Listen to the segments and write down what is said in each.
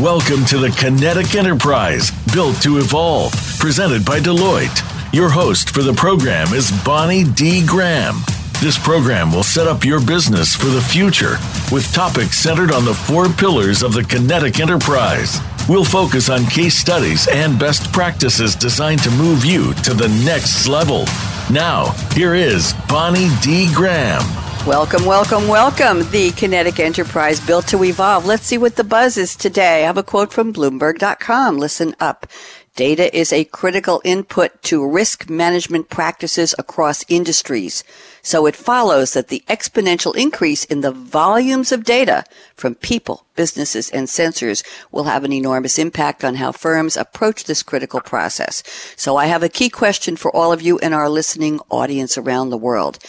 Welcome to the Kinetic Enterprise, built to evolve, presented by Deloitte. Your host for the program is Bonnie D. Graham. This program will set up your business for the future with topics centered on the four pillars of the Kinetic Enterprise. We'll focus on case studies and best practices designed to move you to the next level. Now, here is Bonnie D. Graham. Welcome, welcome, welcome. The Kinetic Enterprise built to evolve. Let's see what the buzz is today. I have a quote from Bloomberg.com. Listen up. Data is a critical input to risk management practices across industries. So it follows that the exponential increase in the volumes of data from people, businesses, and sensors will have an enormous impact on how firms approach this critical process. So I have a key question for all of you in our listening audience around the world.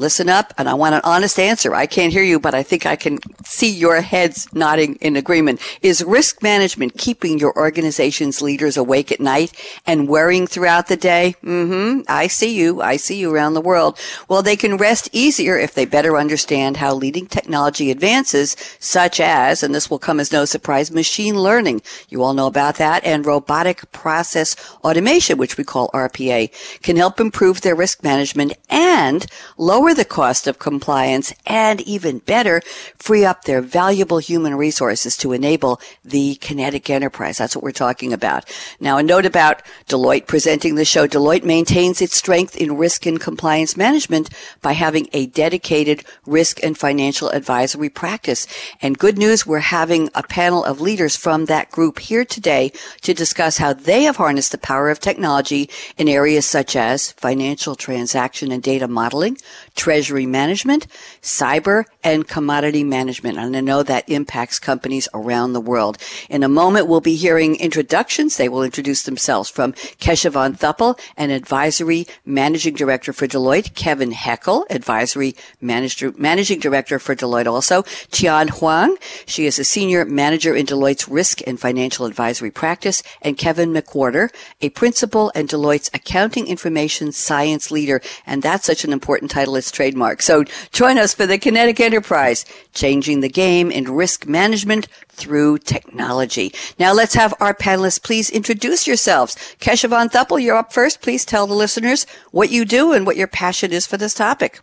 Listen up, and I want an honest answer. I can't hear you, but I think I can see your heads nodding in agreement. Is risk management keeping your organization's leaders awake at night and worrying throughout the day? Mm-hmm. I see you. I see you around the world. Well, they can rest easier if they better understand how leading technology advances, such as, and this will come as no surprise, machine learning. You all know about that, and robotic process automation, which we call RPA, can help improve their risk management and lower lower the cost of compliance, and even better, free up their valuable human resources to enable the kinetic enterprise. That's what we're talking about. Now, a note about Deloitte presenting the show. Deloitte maintains its strength in risk and compliance management by having a dedicated risk and financial advisory practice. And good news, we're having a panel of leaders from that group here today to discuss how they have harnessed the power of technology in areas such as financial transaction and data modeling, treasury management, cyber, and commodity management. And I know that impacts companies around the world. In a moment, we'll be hearing introductions. They will introduce themselves from Keshavan Thuppel, an advisory managing director for Deloitte, Kevin Heckel, advisory manager, managing director for Deloitte also, Tian Huang. She is a senior manager in Deloitte's risk and financial advisory practice, and Kevin McWhorter, a principal and Deloitte's accounting information science leader. And that's such an important title. It's trademark. So join us for the Kinetic Enterprise, changing the game in risk management through technology. Now let's have our panelists please introduce yourselves. Keshavan Thuppel, you're up first. Please tell the listeners what you do and what your passion is for this topic.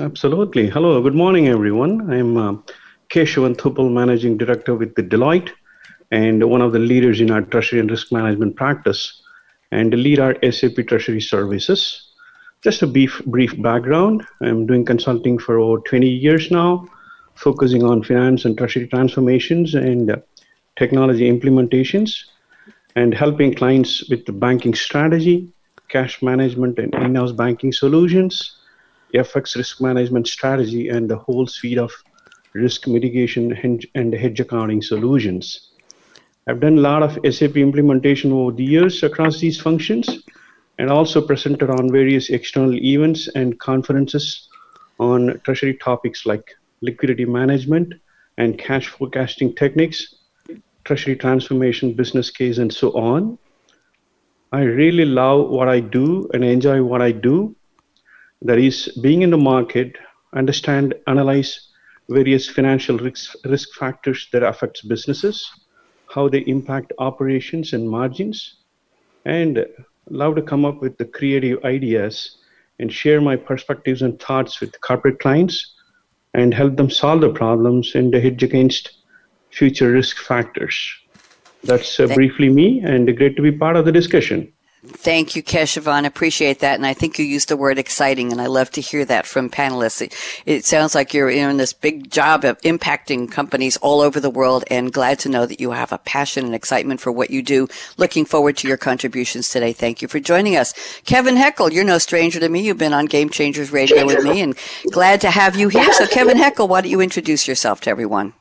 Absolutely. Hello, good morning, everyone. I'm uh, Keshavan Thuppel, Managing Director with the Deloitte and one of the leaders in our treasury and risk management practice and lead our SAP Treasury Services. Just a brief, brief background. I'm doing consulting for over 20 years now, focusing on finance and treasury transformations and uh, technology implementations, and helping clients with the banking strategy, cash management, and in-house banking solutions, FX risk management strategy, and the whole suite of risk mitigation and hedge accounting solutions. I've done a lot of SAP implementation over the years across these functions and also presented on various external events and conferences on treasury topics like liquidity management and cash forecasting techniques, treasury transformation business case, and so on. I really love what I do and enjoy what I do. That is, being in the market, understand, analyze various financial risk, risk factors that affects businesses, how they impact operations and margins, and love to come up with the creative ideas and share my perspectives and thoughts with corporate clients and help them solve the problems and hedge against future risk factors. That's uh, briefly me, and great to be part of the discussion. Thank you, Keshavan. Appreciate that. And I think you used the word exciting, and I love to hear that from panelists. It, it, sounds like you're in this big job of impacting companies all over the world, and glad to know that you have a passion and excitement for what you do. Looking forward to your contributions today. Thank you for joining us. Kevin Heckel, you're no stranger to me. You've been on Game Changers Radio with me, and glad to have you here. So, Kevin Heckel, why don't you introduce yourself to everyone?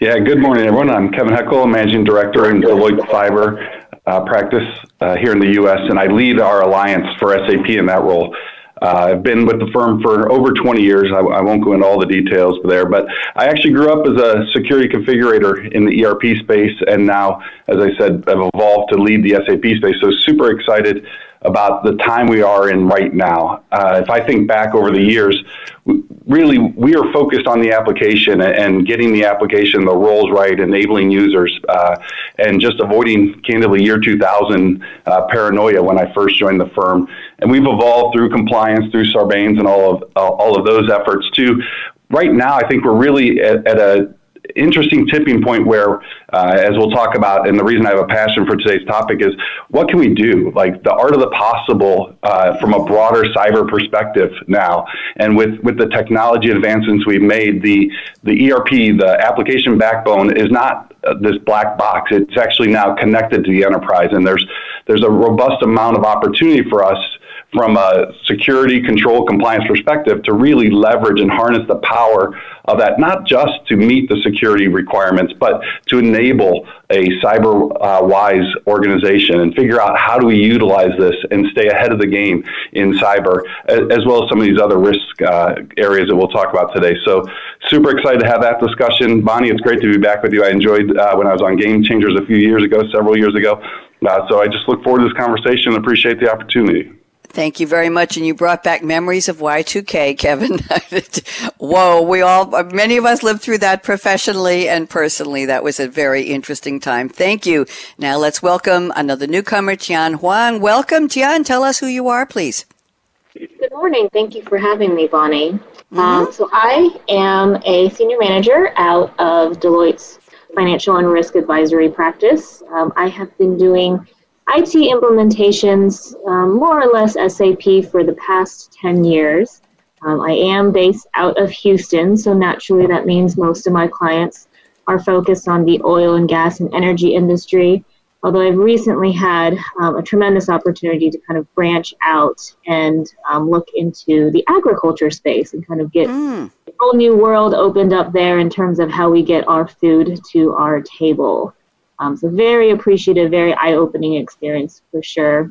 Yeah, good morning, everyone. I'm Kevin Heckel, Managing Director in Deloitte Cyber uh, practice uh, here in the U.S., and I lead our alliance for SAP in that role. Uh, I've been with the firm for over 20 years. I, I, won't go into all the details there, but I actually grew up as a security configurator in the ERP space, and now, as I said, I've evolved to lead the SAP space. So super excited about the time we are in right now. Uh, if I think back over the years, really we are focused on the application and getting the application, the roles right, enabling users, uh, and just avoiding candidly year 2000 uh, paranoia when I first joined the firm. And we've evolved through compliance, through Sarbanes, and all of all of those efforts too. right now. I think we're really at, at a interesting tipping point where, uh, as we'll talk about, and the reason I have a passion for today's topic is what can we do? Like the art of the possible uh, from a broader cyber perspective now. And with, with the technology advancements we've made, the, the ERP, the application backbone, is not uh, this black box. It's actually now connected to the enterprise. And there's, there's a robust amount of opportunity for us from a security, control, compliance perspective to really leverage and harness the power of that, not just to meet the security requirements, but to enable a cyber uh, wise organization and figure out how do we utilize this and stay ahead of the game in cyber, as well as some of these other risk uh, areas that we'll talk about today. So, super excited to have that discussion. Bonnie, it's great to be back with you. I enjoyed uh, when I was on Game Changers a few years ago, several years ago. Uh, so, I just look forward to this conversation and appreciate the opportunity. Thank you very much. And you brought back memories of Y2K, Kevin. Whoa, we all, many of us lived through that professionally and personally. That was a very interesting time. Thank you. Now let's welcome another newcomer, Tian Huang. Welcome, Tian. Tell us who you are, please. Good morning. Thank you for having me, Bonnie. Mm-hmm. Um, so I am a senior manager out of Deloitte's financial and risk advisory practice. Um, I have been doing IT implementations, um, more or less SAP for the past 10 years. Um, I am based out of Houston, so naturally that means most of my clients are focused on the oil and gas and energy industry. Although I've recently had um, a tremendous opportunity to kind of branch out and um, look into the agriculture space and kind of get mm. a whole new world opened up there in terms of how we get our food to our table. Um, so very appreciative, very eye-opening experience for sure.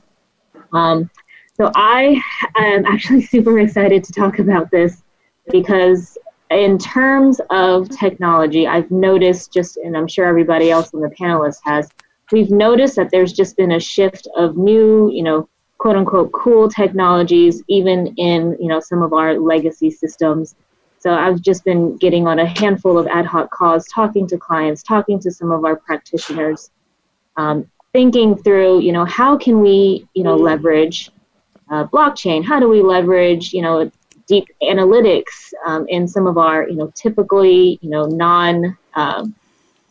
Um, so I am actually super excited to talk about this because in terms of technology, I've noticed just, and I'm sure everybody else on the panelist has, we've noticed that there's just been a shift of new, you know, quote unquote cool technologies, even in, you know, some of our legacy systems so I've just been getting on a handful of ad hoc calls, talking to clients, talking to some of our practitioners, um, thinking through, you know, how can we, you know, leverage uh, blockchain? How do we leverage, you know, deep analytics um, in some of our, you know, typically, you know, non um,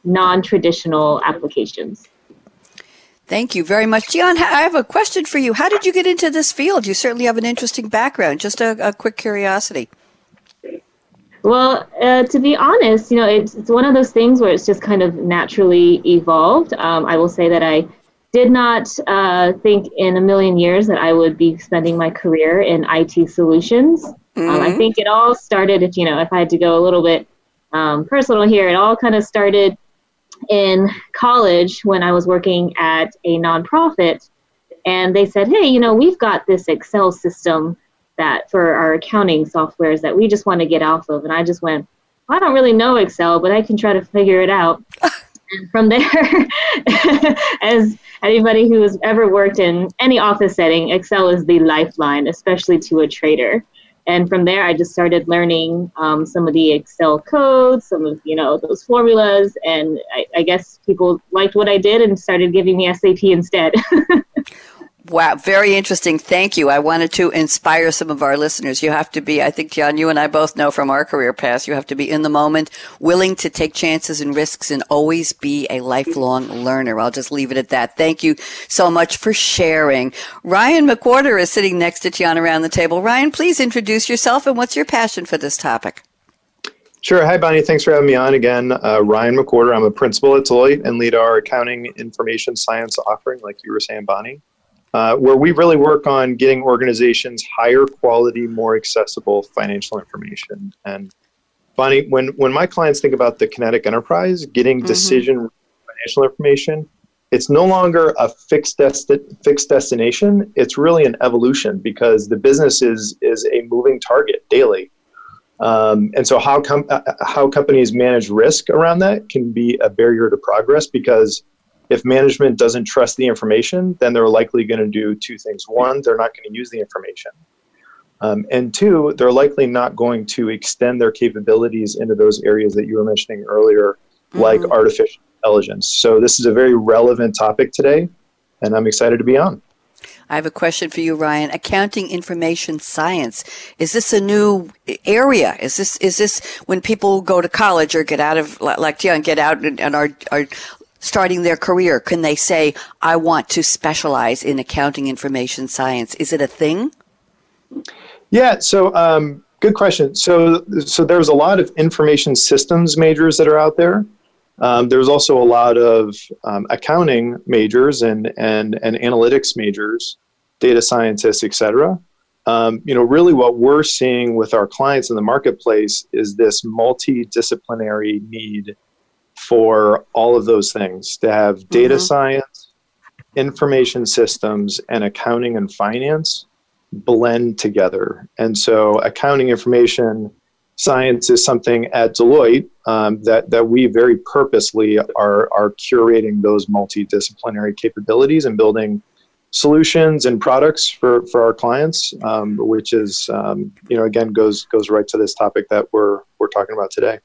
non-traditional applications. Thank you very much. Tian, I have a question for you. How did you get into this field? You certainly have an interesting background. Just a, a quick curiosity. Well, uh, to be honest, you know, it's, it's one of those things where it's just kind of naturally evolved. Um, I will say that I did not uh, think in a million years that I would be spending my career in IT solutions. Mm-hmm. Um, I mm-hmm. think it all started, if you know, if I had to go a little bit um, personal here, it all kind of started in college when I was working at a nonprofit, and they said, "Hey, you know, we've got this Excel system." That for our accounting softwares that we just want to get off of. And I just went, well, I don't really know Excel, but I can try to figure it out. and from there, as anybody who has ever worked in any office setting, Excel is the lifeline, especially to a trader. And from there, I just started learning um, some of the Excel codes, some of you know those formulas, and I, I guess people liked what I did and started giving me SAP instead. Wow, very interesting. Thank you. I wanted to inspire some of our listeners. You have to be, I think, John, you and I both know from our career paths, you have to be in the moment, willing to take chances and risks, and always be a lifelong learner. I'll just leave it at that. Thank you so much for sharing. Ryan McWhorter is sitting next to Tian around the table. Ryan, please introduce yourself and what's your passion for this topic? Sure. Hi, Bonnie. Thanks for having me on again. Uh, Ryan McWhorter. I'm a principal at Deloitte and lead our accounting information science offering, like you were saying, Bonnie uh, where we really work on getting organizations higher quality, more accessible financial information. And Bonnie, when, when my clients think about the Kinetic Enterprise, getting mm-hmm. decision financial information, it's no longer a fixed, desti- fixed destination. It's really an evolution because the business is, is a moving target daily. Um, and so, how, com- uh, how companies manage risk around that can be a barrier to progress because if management doesn't trust the information, then they're likely going to do two things. One, they're not going to use the information. Um, and two, they're likely not going to extend their capabilities into those areas that you were mentioning earlier, mm-hmm. like artificial intelligence. So this is a very relevant topic today, and I'm excited to be on. I have a question for you, Ryan. Accounting information science. Is this a new area? Is this, is this when people go to college or get out of, like, yeah, and get out and, and are, are starting their career? Can they say, I want to specialize in accounting information science? Is it a thing? Yeah. So, um, good question. So, so there's a lot of information systems majors that are out there. Um, there's also a lot of um, accounting majors and, and, and analytics majors, data scientists, et cetera. Um, you know, really what we're seeing with our clients in the marketplace is this multidisciplinary need for all of those things to have data mm-hmm. science, information systems, and accounting and finance blend together. And so, accounting information science is something at Deloitte um, that, that we very purposely are, are curating those multidisciplinary capabilities and building solutions and products for, for our clients, um, which is, um, you know, again, goes, goes right to this topic that we're, we're talking about today.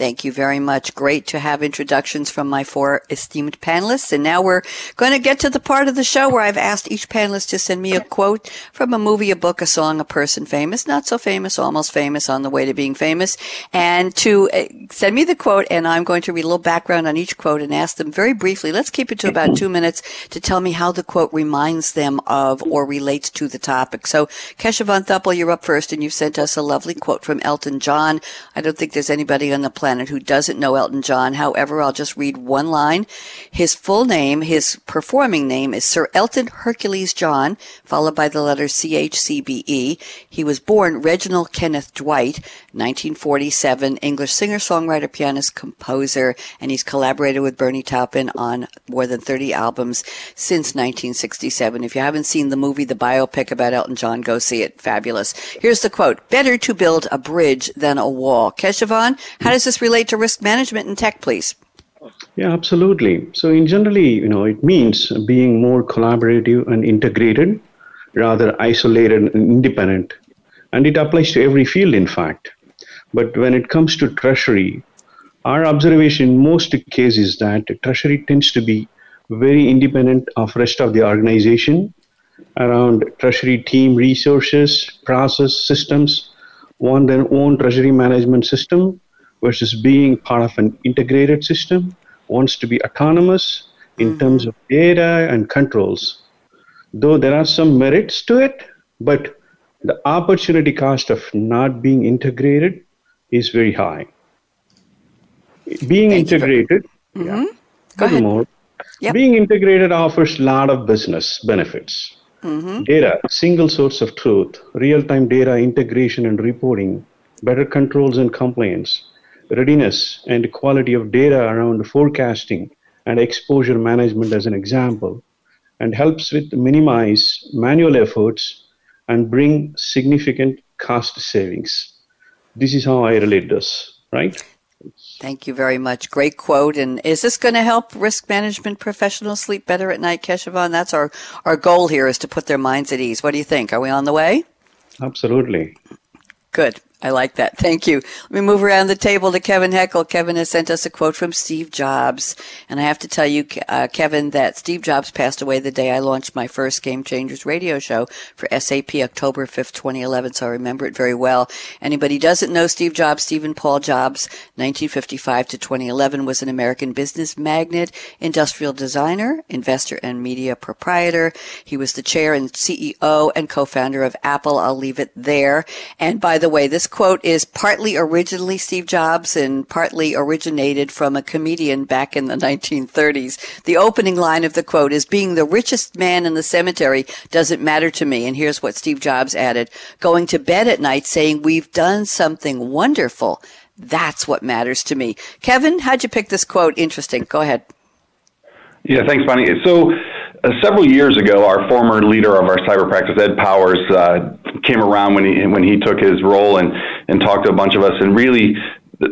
Thank you very much. Great to have introductions from my four esteemed panelists. And now we're going to get to the part of the show where I've asked each panelist to send me a quote from a movie, a book, a song, a person famous, not so famous, almost famous, on the way to being famous, and to uh, send me the quote. And I'm going to read a little background on each quote and ask them very briefly. Let's keep it to about two minutes to tell me how the quote reminds them of or relates to the topic. So, Keshavan Thuppel, you're up first, and you've sent us a lovely quote from Elton John. I don't think there's anybody on the planet planet who doesn't know Elton John. However, I'll just read one line. His full name, his performing name is Sir Elton Hercules John, followed by the letter CHCBE. He was born Reginald Kenneth Dwight, 1947, English singer, songwriter, pianist, composer, and he's collaborated with Bernie Taupin on more than 30 albums since 1967. If you haven't seen the movie, the biopic about Elton John, go see it. Fabulous. Here's the quote. Better to build a bridge than a wall. Keshavan, how does this relate to risk management in tech, please? Yeah, absolutely. So, in generally, you know, it means being more collaborative and integrated rather isolated and independent. And it applies to every field, in fact. But when it comes to treasury, our observation in most cases that treasury tends to be very independent of rest of the organization around treasury team resources, process systems, want their own treasury management system versus being part of an integrated system, wants to be autonomous in mm-hmm. terms of data and controls. Though there are some merits to it, but the opportunity cost of not being integrated is very high. Being Thank integrated, mm-hmm. yeah, furthermore, yep. being integrated offers a lot of business benefits. Mm-hmm. Data, single source of truth, real time data integration and reporting, better controls and compliance, readiness and quality of data around forecasting and exposure management as an example, and helps with minimize manual efforts and bring significant cost savings. This is how I relate this, right? Thank you very much. Great quote. And is this going to help risk management professionals sleep better at night, Keshavan? That's our, our goal here is to put their minds at ease. What do you think? Are we on the way? Absolutely. Good. I like that. Thank you. Let me move around the table to Kevin Heckel. Kevin has sent us a quote from Steve Jobs. And I have to tell you, uh, Kevin, that Steve Jobs passed away the day I launched my first Game Changers radio show for SAP October 5th, 2011. So I remember it very well. Anybody doesn't know Steve Jobs, Steven Paul Jobs, 1955 to 2011 was an American business magnate, industrial designer, investor, and media proprietor. He was the chair and CEO and co-founder of Apple. I'll leave it there. And by the way, this quote is partly originally Steve Jobs and partly originated from a comedian back in the 1930s. The opening line of the quote is being the richest man in the cemetery doesn't matter to me. And here's what Steve Jobs added, going to bed at night saying we've done something wonderful. That's what matters to me. Kevin, how'd you pick this quote? Interesting. Go ahead. Yeah, thanks, Bonnie. So, uh, several years ago, our former leader of our cyber practice, Ed Powers, uh, came around when he when he took his role and and talked to a bunch of us, and really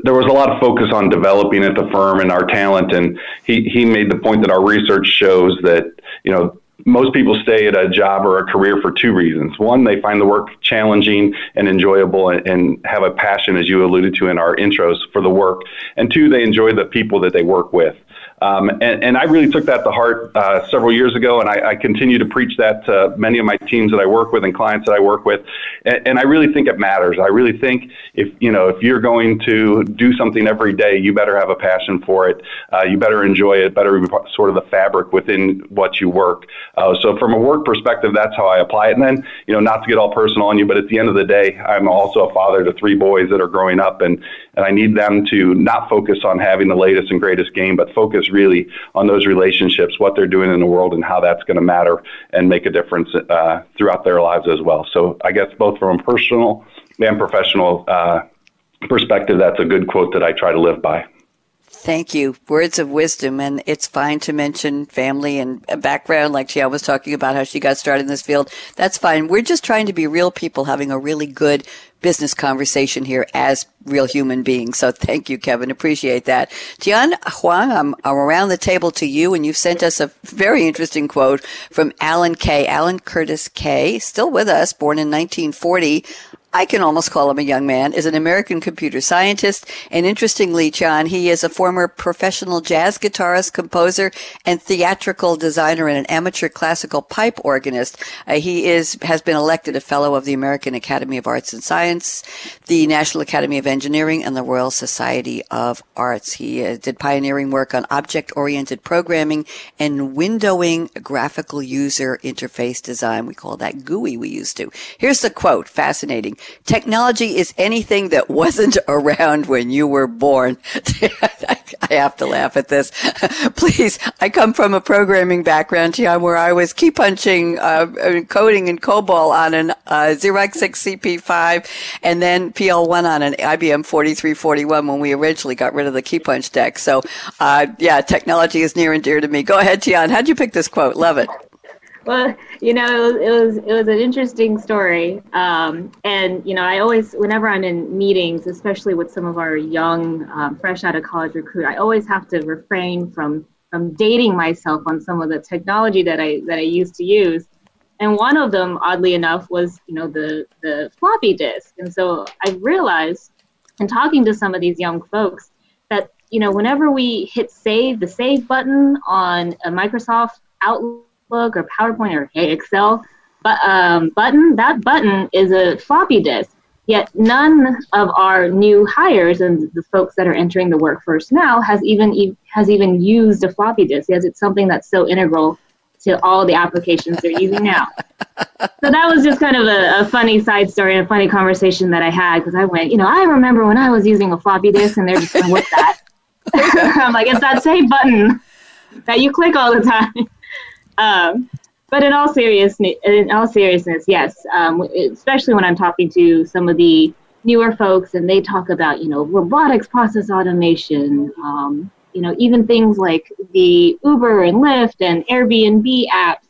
there was a lot of focus on developing at the firm and our talent, and he he made the point that our research shows that you know most people stay at a job or a career for two reasons. One, they find the work challenging and enjoyable and, and, have a passion, as you alluded to in our intros, for the work. And two, they enjoy the people that they work with. Um, and, and, I really took that to heart uh, several years ago, and I, I, continue to preach that to many of my teams that I work with and clients that I work with. And, and, I really think it matters. I really think if you know if you're going to do something every day, you better have a passion for it. Uh, you better enjoy it. Better be sort of the fabric within what you work. Uh, so from a work perspective, that's how I apply it. And then you know, not to get all personal on you, but at the end of the day, I'm also a father to three boys that are growing up, and and I need them to not focus on having the latest and greatest game, but focus really on those relationships, what they're doing in the world, and how that's going to matter and make a difference uh, throughout their lives as well. So I guess both from a personal and professional uh, perspective, that's a good quote that I try to live by. Thank you. Words of wisdom. And it's fine to mention family and background, like Tian was talking about how she got started in this field. That's fine. We're just trying to be real people having a really good business conversation here as real human beings. So thank you, Kevin. Appreciate that. Tian Huang, I'm, I'm around the table to you, and you've sent us a very interesting quote from Alan Kay. Alan Curtis Kay, still with us, born in 1940. I can almost call him a young man, is an American computer scientist. And interestingly, John, he is a former professional jazz guitarist, composer, and theatrical designer and an amateur classical pipe organist. Uh, he is, has been elected a fellow of the American Academy of Arts and Science, the National Academy of Engineering, and the Royal Society of Arts. He uh, did pioneering work on object-oriented programming and windowing graphical user interface design. We call that GUI we used to. Here's the quote, fascinating. Technology is anything that wasn't around when you were born. I have to laugh at this. Please, I come from a programming background, John, where I was key punching, uh, coding in COBOL on an uh, Xerox XCP5 and then PL1 on an IBM 4341 when we originally got rid of the key punch deck. So, uh, yeah, technology is near and dear to me. Go ahead, Tian. How'd you pick this quote? Love it. Well, you know, it was it was, it was an interesting story, um, and you know, I always, whenever I'm in meetings, especially with some of our young, um, fresh out of college recruit, I always have to refrain from from dating myself on some of the technology that I that I used to use. And one of them, oddly enough, was you know the the floppy disk. And so I realized, in talking to some of these young folks, that you know whenever we hit save, the save button on a Microsoft Outlook or PowerPoint or Excel but, um, button, that button is a floppy disk. Yet none of our new hires and the folks that are entering the workforce now has even has even used a floppy disk. Yes, it's something that's so integral to all the applications they're using now. so that was just kind of a, a, funny side story and a funny conversation that I had because I went, you know, I remember when I was using a floppy disk and they're just going, what's that? I'm like, it's that same button that you click all the time. Um, but in all seriousness, in all seriousness, yes. Um, especially when I'm talking to some of the newer folks, and they talk about you know robotics, process automation, um, you know even things like the Uber and Lyft and Airbnb apps,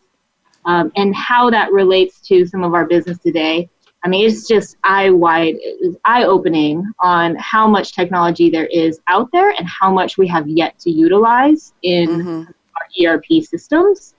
um, and how that relates to some of our business today. I mean, it's just eye wide, eye opening on how much technology there is out there and how much we have yet to utilize in mm-hmm. our ERP systems.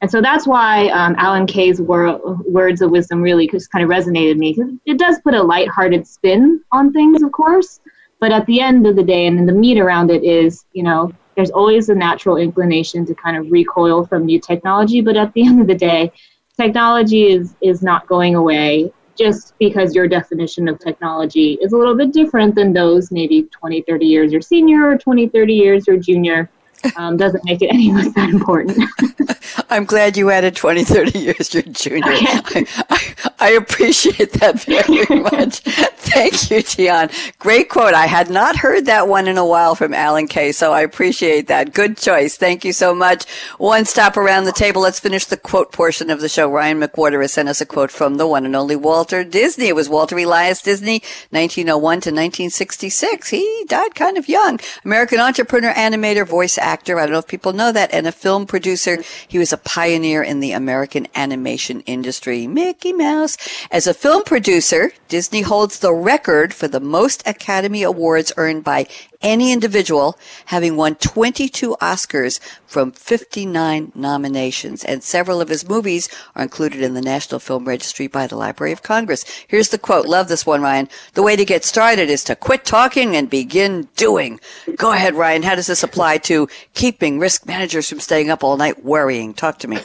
And so that's why um, Alan Kay's wor- words of wisdom really just kind of resonated me because it does put a lighthearted spin on things, of course. But at the end of the day, and in the meat around it is, you know, there's always a natural inclination to kind of recoil from new technology. But at the end of the day, technology is is not going away just because your definition of technology is a little bit different than those maybe 20, 30 years your senior or 20, 30 years your junior um, doesn't make it any less that important. I'm glad you added 20, 30 years your junior. I, I, I, appreciate that very much. Thank you, Tian. Great quote. I had not heard that one in a while from Alan Kay, so I appreciate that. Good choice. Thank you so much. One stop around the table. Let's finish the quote portion of the show. Ryan McWhorter has sent us a quote from the one and only Walter Disney. It was Walter Elias Disney, 1901 to 1966. He died kind of young. American entrepreneur, animator, voice actor. I don't know if people know that, and a film producer. He was a pioneer in the American animation industry. Mickey Mouse Angeles. As a film producer, Disney holds the record for the most Academy Awards earned by any individual, having won 22 Oscars from 59 nominations. And several of his movies are included in the National Film Registry by the Library of Congress. Here's the quote. Love this one, Ryan. The way to get started is to quit talking and begin doing. Go ahead, Ryan. How does this apply to keeping risk managers from staying up all night worrying? Talk to me.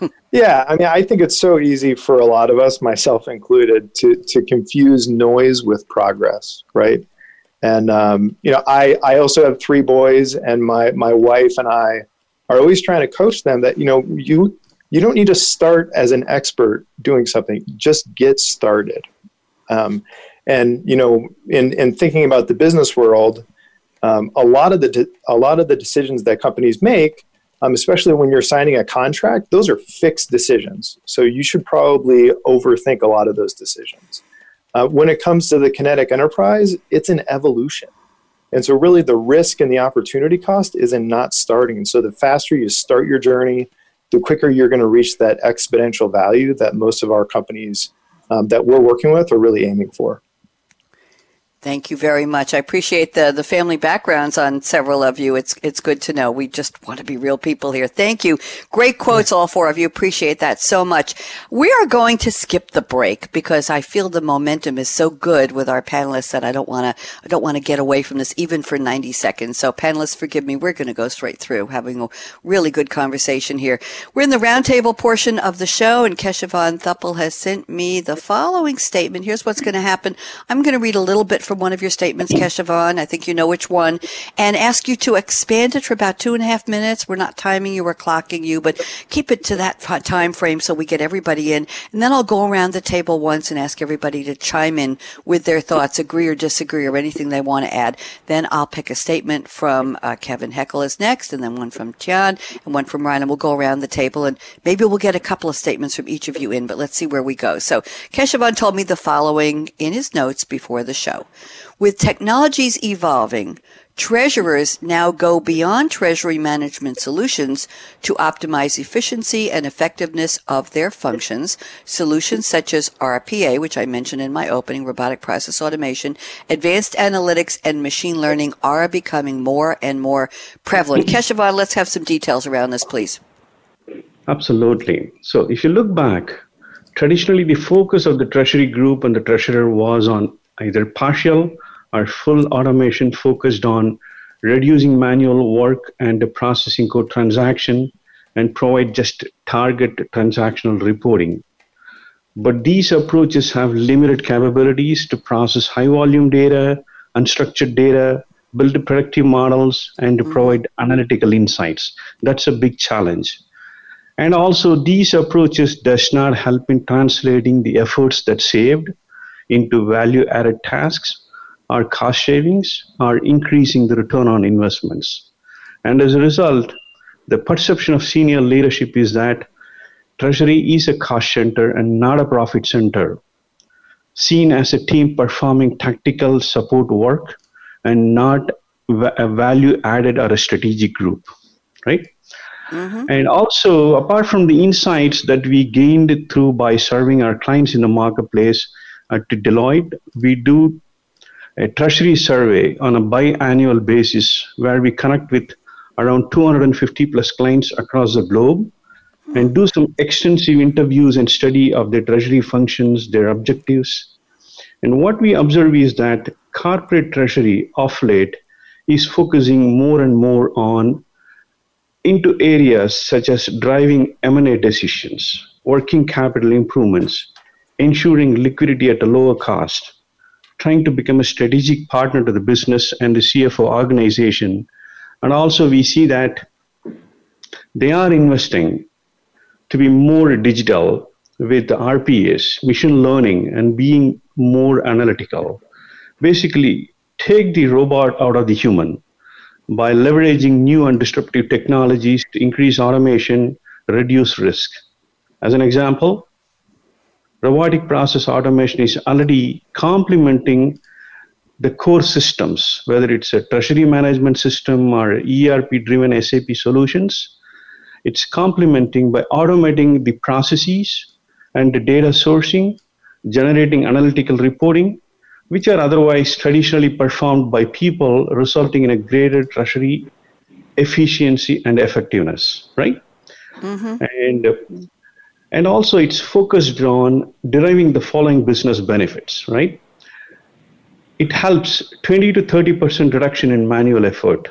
yeah, I mean, I think it's so easy for a lot of us, myself included, to to confuse noise with progress, right? And um, you know, I I also have three boys, and my my wife and I are always trying to coach them that you know you you don't need to start as an expert doing something; just get started. Um, and you know, in in thinking about the business world, um, a lot of the de- a lot of the decisions that companies make, um, especially when you're signing a contract, those are fixed decisions. So you should probably overthink a lot of those decisions. Uh, when it comes to the kinetic enterprise, it's an evolution. And so, really, the risk and the opportunity cost is in not starting. And so, the faster you start your journey, the quicker you're going to reach that exponential value that most of our companies um, that we're working with are really aiming for. Thank you very much. I appreciate the, the family backgrounds on several of you. It's it's good to know. We just want to be real people here. Thank you. Great quotes, all four of you. Appreciate that so much. We are going to skip the break because I feel the momentum is so good with our panelists that I don't want to I don't want to get away from this even for 90 seconds. So panelists, forgive me. We're going to go straight through having a really good conversation here. We're in the roundtable portion of the show, and Keshavan Thuppel has sent me the following statement. Here's what's going to happen. I'm going to read a little bit from one of your statements, Keshavan. I think you know which one, and ask you to expand it for about two and a half minutes. We're not timing you, we're clocking you, but keep it to that time frame so we get everybody in. And then I'll go around the table once and ask everybody to chime in with their thoughts, agree or disagree, or anything they want to add. Then I'll pick a statement from uh, Kevin Heckel is next, and then one from Tian, and one from Ryan, and we'll go around the table, and maybe we'll get a couple of statements from each of you in, but let's see where we go. So Keshavan told me the following in his notes before the show. With technologies evolving, treasurers now go beyond treasury management solutions to optimize efficiency and effectiveness of their functions. Solutions such as RPA, which I mentioned in my opening, robotic process automation, advanced analytics, and machine learning are becoming more and more prevalent. Keshavan, let's have some details around this, please. Absolutely. So if you look back, traditionally the focus of the treasury group and the treasurer was on either partial our full automation focused on reducing manual work and processing code transaction and provide just target transactional reporting. But these approaches have limited capabilities to process high volume data, unstructured data, build predictive models, and to mm-hmm. provide analytical insights. That's a big challenge. And also, these approaches does not help in translating the efforts that saved into value added tasks our cost savings are increasing the return on investments. And as a result, the perception of senior leadership is that Treasury is a cost center and not a profit center, seen as a team performing tactical support work and not a value added or a strategic group, right? Mm-hmm. And also, apart from the insights that we gained through by serving our clients in the marketplace at Deloitte, we do a treasury survey on a biannual basis where we connect with around 250 plus clients across the globe and do some extensive interviews and study of their treasury functions, their objectives. And what we observe is that corporate treasury of late is focusing more and more on into areas such as driving M&A decisions, working capital improvements, ensuring liquidity at a lower cost, trying to become a strategic partner to the business and the CFO organization. And also, we see that they are investing to be more digital with the RPAs, machine learning, and being more analytical. Basically, take the robot out of the human by leveraging new and disruptive technologies to increase automation, reduce risk. As an example, robotic process automation is already complementing the core systems, whether it's a treasury management system or ERP driven SAP solutions. It's complementing by automating the processes and the data sourcing, generating analytical reporting, which are otherwise traditionally performed by people, resulting in a greater treasury efficiency and effectiveness, right? Mm-hmm. And and also it's focused on deriving the following business benefits, right? It helps 20 to 30 percent reduction in manual effort.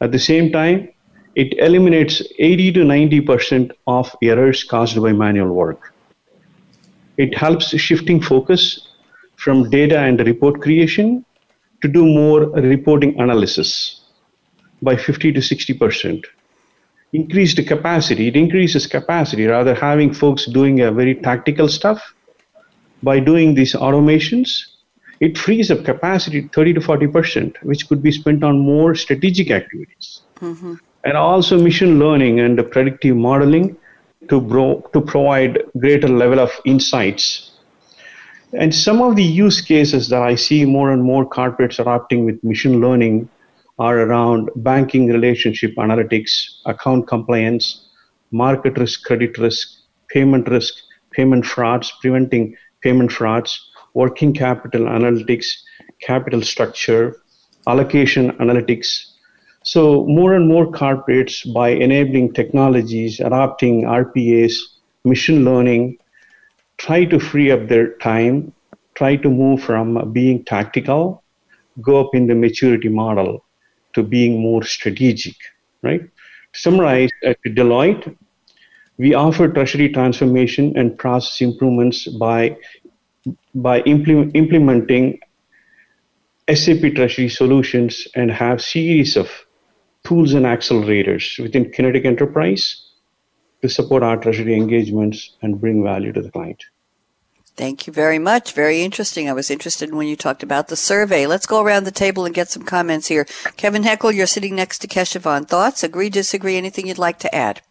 At the same time, it eliminates 80 to 90 percent of errors caused by manual work. It helps shifting focus from data and report creation to do more reporting analysis by 50 to 60 percent increased capacity it increases capacity rather having folks doing a very tactical stuff by doing these automations it frees up capacity 30 to 40 percent which could be spent on more strategic activities mm-hmm. and also machine learning and predictive modeling to, bro- to provide greater level of insights and some of the use cases that i see more and more corporates are opting with machine learning are around banking relationship analytics, account compliance, market risk, credit risk, payment risk, payment frauds, preventing payment frauds, working capital analytics, capital structure, allocation analytics. So more and more corporates, by enabling technologies, adopting RPAs, machine learning, try to free up their time, try to move from being tactical, go up in the maturity model to being more strategic, right? To summarize, uh, at Deloitte, we offer treasury transformation and process improvements by, by implement, implementing SAP Treasury solutions and have series of tools and accelerators within Kinetic Enterprise to support our treasury engagements and bring value to the client. Thank you very much. Very interesting. I was interested when you talked about the survey. Let's go around the table and get some comments here. Kevin Heckel, you're sitting next to Keshavan. Thoughts? Agree, disagree? Anything you'd like to add?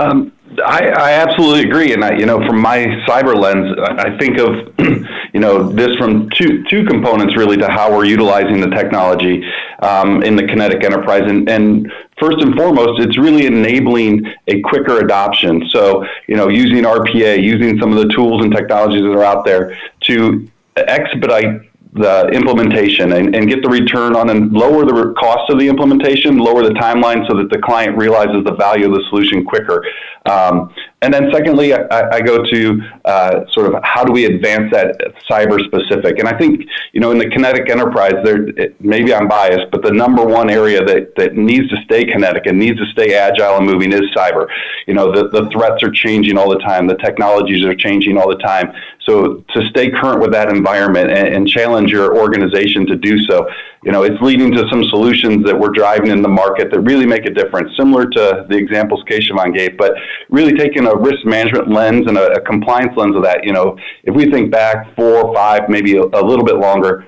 Um, I, I, absolutely agree, and I, you know, from my cyber lens, I think of, you know, this from two two components really to how we're utilizing the technology um, in the Kinetic Enterprise, and, and first and foremost, it's really enabling a quicker adoption. So, you know, using RPA, using some of the tools and technologies that are out there to expedite the implementation and, and get the return on and lower the cost of the implementation, lower the timeline so that the client realizes the value of the solution quicker. Um, and then secondly, I, I go to uh, sort of how do we advance that cyber specific? And I think, you know, in the kinetic enterprise, there maybe I'm biased, but the number one area that, that needs to stay kinetic and needs to stay agile and moving is cyber. You know, the, the threats are changing all the time. The technologies are changing all the time. So to stay current with that environment and, and challenge your organization to do so, you know, it's leading to some solutions that we're driving in the market that really make a difference, similar to the examples Keshavan gave, but really taking a risk management lens and a, a compliance lens of that. You know, if we think back four, five, maybe a, a little bit longer,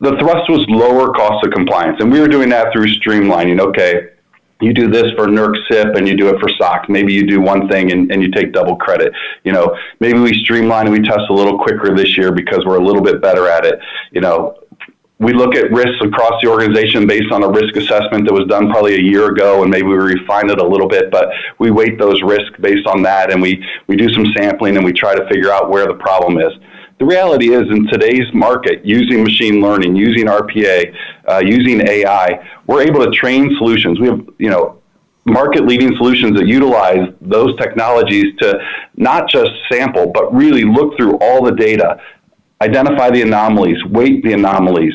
the thrust was lower cost of compliance, and we were doing that through streamlining. Okay, you do this for NERC CIP and you do it for SOX. Maybe you do one thing and, and you take double credit. You know, maybe we streamline and we test a little quicker this year because we're a little bit better at it. You know, we look at risks across the organization based on a risk assessment that was done probably a year ago, and maybe we refine it a little bit, but we weight those risks based on that, and we, we do some sampling and we try to figure out where the problem is. The reality is, in today's market, using machine learning, using RPA, uh, using AI, we're able to train solutions. We have, you know, market leading solutions that utilize those technologies to not just sample, but really look through all the data identify the anomalies, weight the anomalies,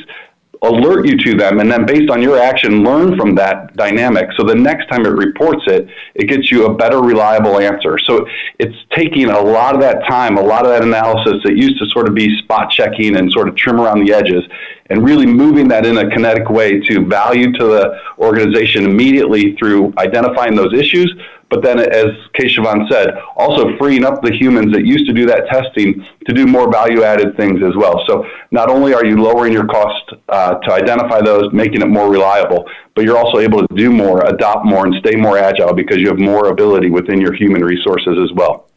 alert you to them, and then based on your action, learn from that dynamic. So the next time it reports it, it gets you a better, reliable answer. So it's taking a lot of that time, a lot of that analysis that used to sort of be spot checking and sort of trim around the edges, and really moving that in a kinetic way to value to the organization immediately through identifying those issues, but then, as Keshavan said, also freeing up the humans that used to do that testing to do more value added things as well. So, not only are you lowering your cost uh, to identify those, making it more reliable, but you're also able to do more, adopt more, and stay more agile because you have more ability within your human resources as well.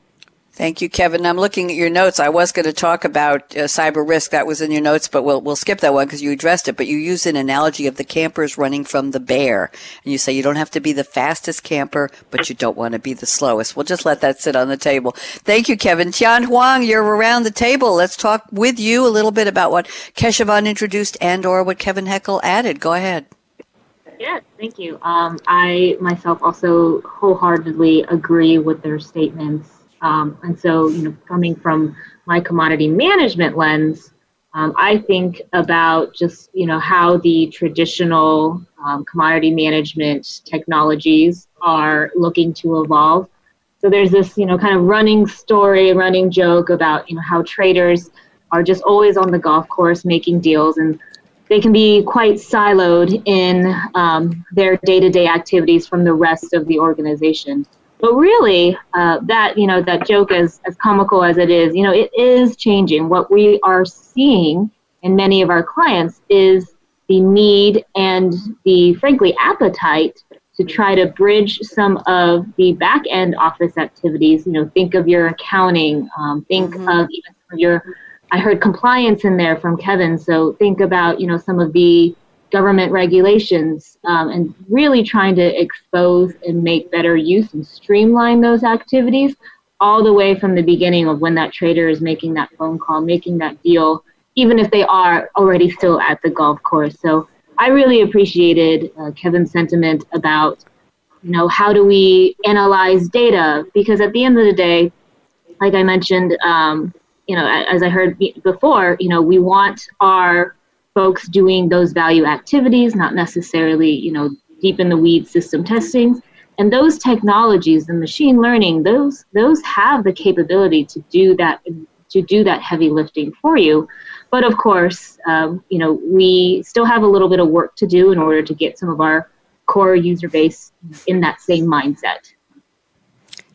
Thank you, Kevin. I'm looking at your notes. I was going to talk about uh, cyber risk. That was in your notes, but we'll we'll skip that one because you addressed it. But you used an analogy of the campers running from the bear, and you say you don't have to be the fastest camper, but you don't want to be the slowest. We'll just let that sit on the table. Thank you, Kevin. Tian Huang, you're around the table. Let's talk with you a little bit about what Keshavan introduced and/or what Kevin Heckel added. Go ahead. Yes, thank you. Um, I myself also wholeheartedly agree with their statements um, and so, you know, coming from my commodity management lens, um, I think about just, you know, how the traditional um, commodity management technologies are looking to evolve. So there's this, you know, kind of running story, running joke about, you know, how traders are just always on the golf course making deals and they can be quite siloed in um, their day-to-day activities from the rest of the organization. But really, uh, that you know that joke, as as comical as it is, you know, it is changing. What we are seeing in many of our clients is the need and the frankly appetite to try to bridge some of the back end office activities. You know, think of your accounting, um, think mm-hmm. of even your. I heard compliance in there from Kevin. So think about you know some of the government regulations um, and really trying to expose and make better use and streamline those activities all the way from the beginning of when that trader is making that phone call, making that deal, even if they are already still at the golf course. So I really appreciated uh, Kevin's sentiment about, you know, how do we analyze data? Because at the end of the day, like I mentioned, um, you know, as I heard before, you know, we want our folks doing those value activities, not necessarily, you know, deep in the weeds system testing. And those technologies, the machine learning, those those have the capability to do that to do that heavy lifting for you. But of course, um, you know, we still have a little bit of work to do in order to get some of our core user base in that same mindset.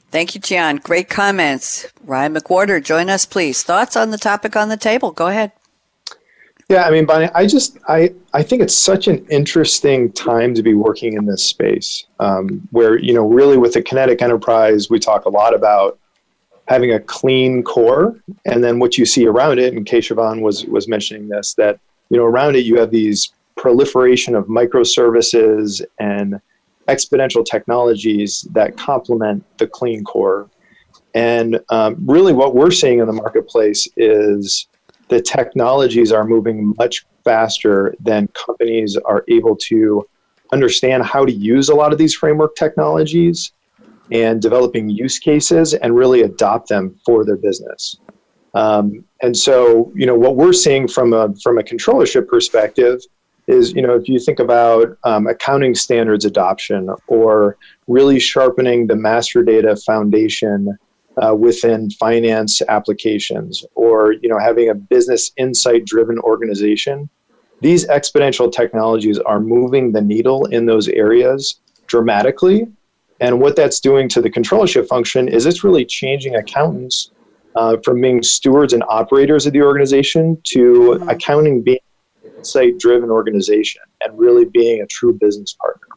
Thank you, John. Great comments. Ryan McWhorter, join us, please. Thoughts on the topic on the table? Go ahead. Yeah, I mean, Bonnie, I just I I think it's such an interesting time to be working in this space, um, where you know, really with the Kinetic Enterprise, we talk a lot about having a clean core, and then what you see around it. And Keshavan was was mentioning this that you know around it you have these proliferation of microservices and exponential technologies that complement the clean core. And um, really, what we're seeing in the marketplace is the technologies are moving much faster than companies are able to understand how to use a lot of these framework technologies and developing use cases and really adopt them for their business. Um, and so, you know, what we're seeing from a from a controllership perspective is, you know, if you think about um, accounting standards adoption or really sharpening the master data foundation uh, within finance applications or you know having a business insight driven organization these exponential technologies are moving the needle in those areas dramatically and what that's doing to the controllership function is it's really changing accountants uh, from being stewards and operators of the organization to mm-hmm. accounting being insight driven organization and really being a true business partner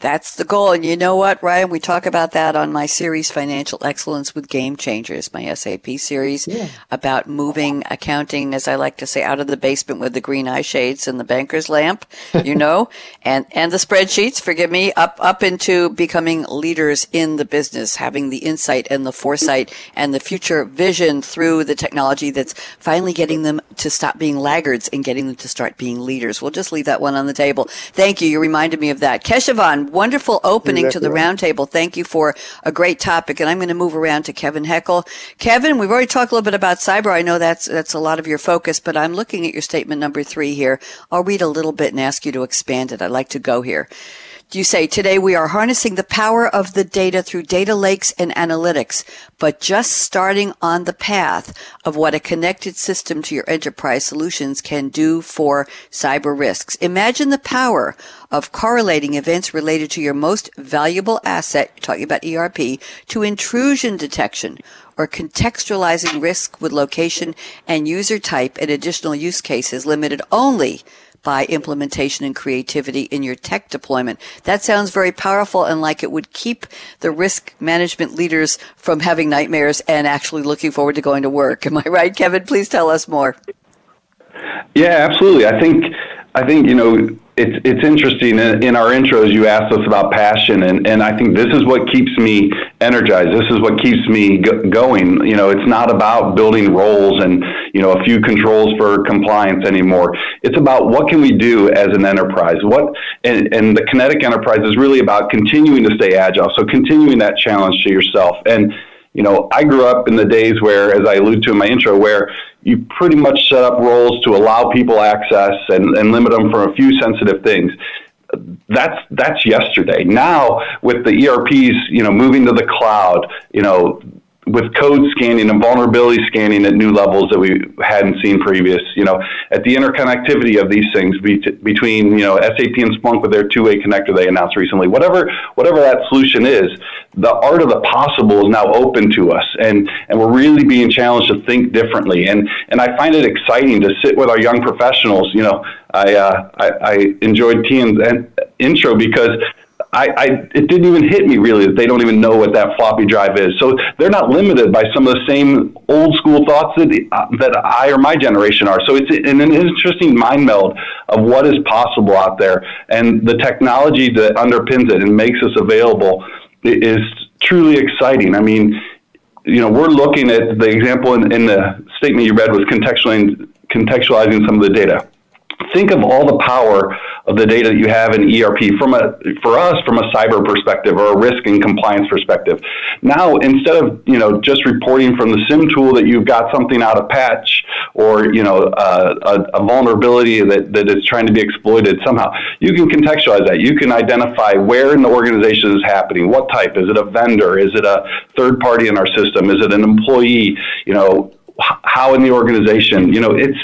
that's the goal. And you know what, Ryan? We talk about that on my series, Financial Excellence with Game Changers, my SAP series yeah. about moving accounting, as I like to say, out of the basement with the green eye shades and the banker's lamp, you know, and, and the spreadsheets, forgive me, up, up into becoming leaders in the business, having the insight and the foresight and the future vision through the technology that's finally getting them to stop being laggards and getting them to start being leaders. We'll just leave that one on the table. Thank you. You reminded me of that. Keshavan, wonderful opening exactly to the right. roundtable. Thank you for a great topic. And I'm going to move around to Kevin Heckel. Kevin, we've already talked a little bit about cyber. I know that's, that's a lot of your focus, but I'm looking at your statement number three here. I'll read a little bit and ask you to expand it. I'd like to go here you say today we are harnessing the power of the data through data lakes and analytics, but just starting on the path of what a connected system to your enterprise solutions can do for cyber risks. Imagine the power of correlating events related to your most valuable asset, talking about ERP, to intrusion detection or contextualizing risk with location and user type and additional use cases limited only by implementation and creativity in your tech deployment. That sounds very powerful and like it would keep the risk management leaders from having nightmares and actually looking forward to going to work. Am I right, Kevin? Please tell us more. Yeah, absolutely. I think I think you know it's it's interesting. In, our intros, you asked us about passion, and, and I think this is what keeps me energized. This is what keeps me go- going. You know, it's not about building roles and you know a few controls for compliance anymore. It's about what can we do as an enterprise. What and, and the Kinetic Enterprise is really about continuing to stay agile. So continuing that challenge to yourself and you know, I grew up in the days where, as I alluded to in my intro, where you pretty much set up roles to allow people access and, and limit them for a few sensitive things. That's that's yesterday. Now with the ERPs, you know, moving to the cloud, you know, with code scanning and vulnerability scanning at new levels that we hadn't seen previous, you know, at the interconnectivity of these things be between, you know, SAP and Splunk with their two-way connector they announced recently, whatever, whatever that solution is, the art of the possible is now open to us. And, and we're really being challenged to think differently. And, and I find it exciting to sit with our young professionals. You know, I, uh, I, I enjoyed Tian's intro because I, I, it didn't even hit me really that they don't even know what that floppy drive is. So they're not limited by some of the same old school thoughts that uh, that I or my generation are. So it's an, an interesting mind meld of what is possible out there, and the technology that underpins it and makes us available is truly exciting. I mean, you know, we're looking at the example in, in the statement you read was contextualizing contextualizing some of the data think of all the power of the data that you have in ERP from a for us from a cyber perspective or a risk and compliance perspective. Now instead of you know just reporting from the SIEM tool that you've got something out of patch or you know uh, a, a, vulnerability that, that is trying to be exploited somehow, you can contextualize that. You can identify where in the organization is happening. What type? Is it a vendor? Is it a third party in our system? Is it an employee? You know how in the organization. You know, it's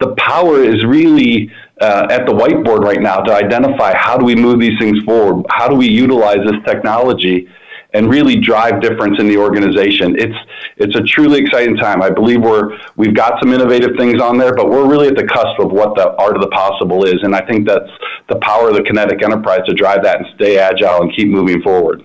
the power is really uh, at the whiteboard right now to identify how do we move these things forward? How do we utilize this technology and really drive difference in the organization? It's it's a truly exciting time. I believe we're we've got some innovative things on there, but we're really at the cusp of what the art of the possible is, and I think that's the power of the kinetic enterprise to drive that and stay agile and keep moving forward.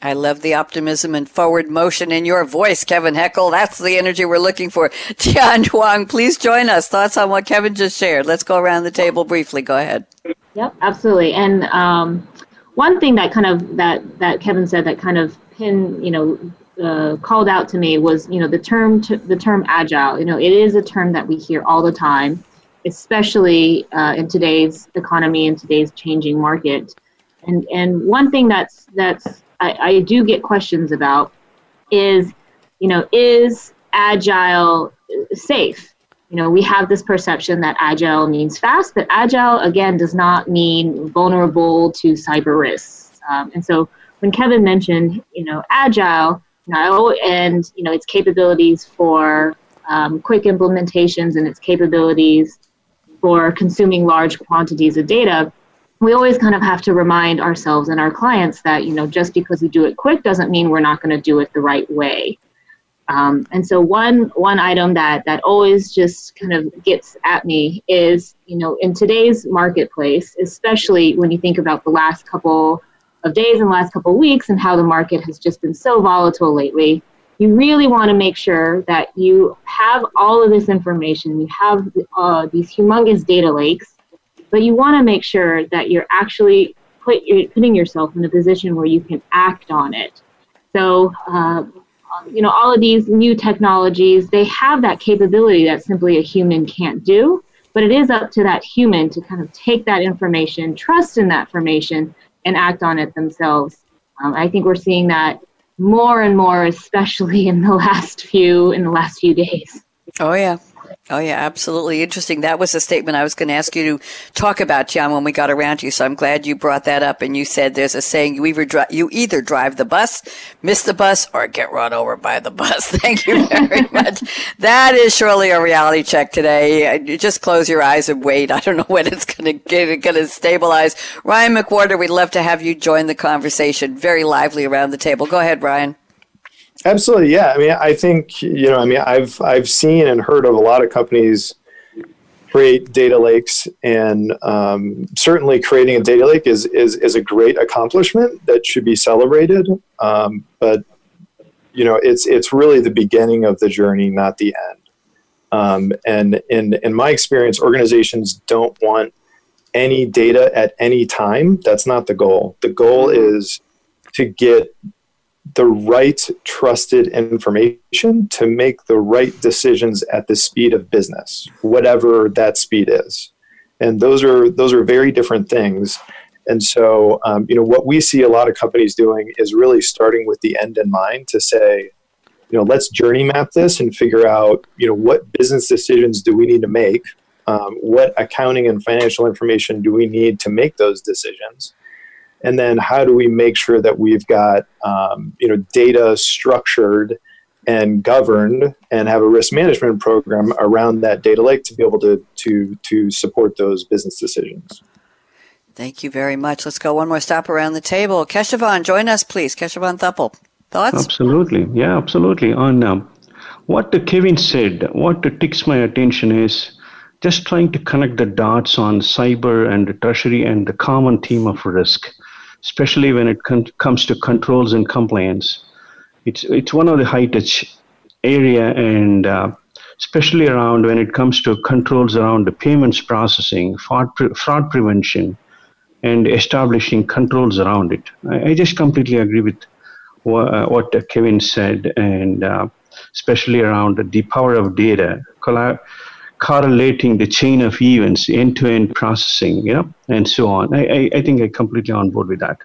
I love the optimism and forward motion in your voice, Kevin Heckel. That's the energy we're looking for. Tian Huang, please join us. Thoughts on what Kevin just shared. Let's go around the table briefly. Go ahead. Yep, absolutely. And um, one thing that kind of that that Kevin said that kind of pin, you know, uh, called out to me was, you know, the term t- the term agile. You know, it is a term that we hear all the time, especially uh, in today's economy and today's changing market. And and one thing that's that's I, I do get questions about is, you know, is agile safe? You know, we have this perception that agile means fast, but agile again does not mean vulnerable to cyber risks. Um, and so when Kevin mentioned, you know, agile, you know, and you know its capabilities for um, quick implementations and its capabilities for consuming large quantities of data, we always kind of have to remind ourselves and our clients that you know just because we do it quick doesn't mean we're not going to do it the right way. Um, and so one one item that that always just kind of gets at me is you know in today's marketplace especially when you think about the last couple of days and last couple of weeks and how the market has just been so volatile lately you really want to make sure that you have all of this information. You have uh, these humongous data lakes but you want to make sure that you're actually put, you're putting yourself in a position where you can act on it. So, uh, you know, all of these new technologies, they have that capability that simply a human can't do. But it is up to that human to kind of take that information, trust in that information, and act on it themselves. Um, I think we're seeing that more and more, especially in the last few in the last few days. Oh yeah, Oh yeah, absolutely interesting. That was a statement I was going to ask you to talk about, John, when we got around to you. So I'm glad you brought that up. And you said there's a saying: you either dri- you either drive the bus, miss the bus, or get run over by the bus. Thank you very much. that is surely a reality check today. You just close your eyes and wait. I don't know when it's going to get going to stabilize. Ryan McWhorter, we'd love to have you join the conversation. Very lively around the table. Go ahead, Ryan. Absolutely, yeah. I mean, I think you know, I mean, I've I've seen and heard of a lot of companies create data lakes, and um, certainly creating a data lake is, is is a great accomplishment that should be celebrated. Um, but you know, it's it's really the beginning of the journey, not the end. Um, and in in my experience, organizations don't want any data at any time. That's not the goal. The goal is to get the right trusted information to make the right decisions at the speed of business, whatever that speed is. And those are those are very different things. And so, um, you know, what we see a lot of companies doing is really starting with the end in mind to say, you know, let's journey map this and figure out, you know, what business decisions do we need to make? Um, what accounting and financial information do we need to make those decisions? And then how do we make sure that we've got um, you know data structured and governed and have a risk management program around that data lake to be able to to to support those business decisions? Thank you very much. Let's go one more stop around the table. Keshavan join us please. Keshavan thuppel thoughts? Absolutely. Yeah absolutely. On um, what kevin said what takes my attention is just trying to connect the dots on cyber and the treasury and the common theme of risk especially when it com- comes to controls and compliance. It's it's one of the high touch area, and uh, especially around when it comes to controls around the payments processing, fraud, pre- fraud prevention, and establishing controls around it. I, I just completely agree with wha- uh, what uh, Kevin said, and uh, especially around the power of data. Collab- correlating the chain of events, end-to-end processing, you know, and so on. I, I, I think I'm completely on board with that.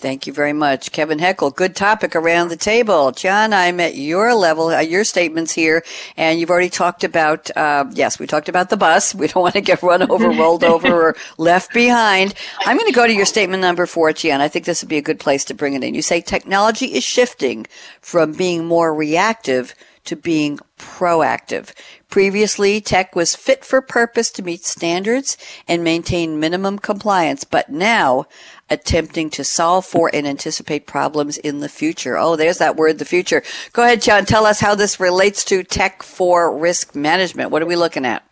Thank you very much, Kevin Heckel. Good topic around the table. John, I'm at your level, uh, your statements here, and you've already talked about, uh, yes, we talked about the bus. We don't want to get run over, rolled over, or left behind. I'm going to go to your statement number four, John. I think this would be a good place to bring it in. You say technology is shifting from being more reactive to being proactive. Previously, tech was fit for purpose to meet standards and maintain minimum compliance, but now attempting to solve for and anticipate problems in the future. Oh, there's that word, the future. Go ahead, John. Tell us how this relates to tech for risk management. What are we looking at?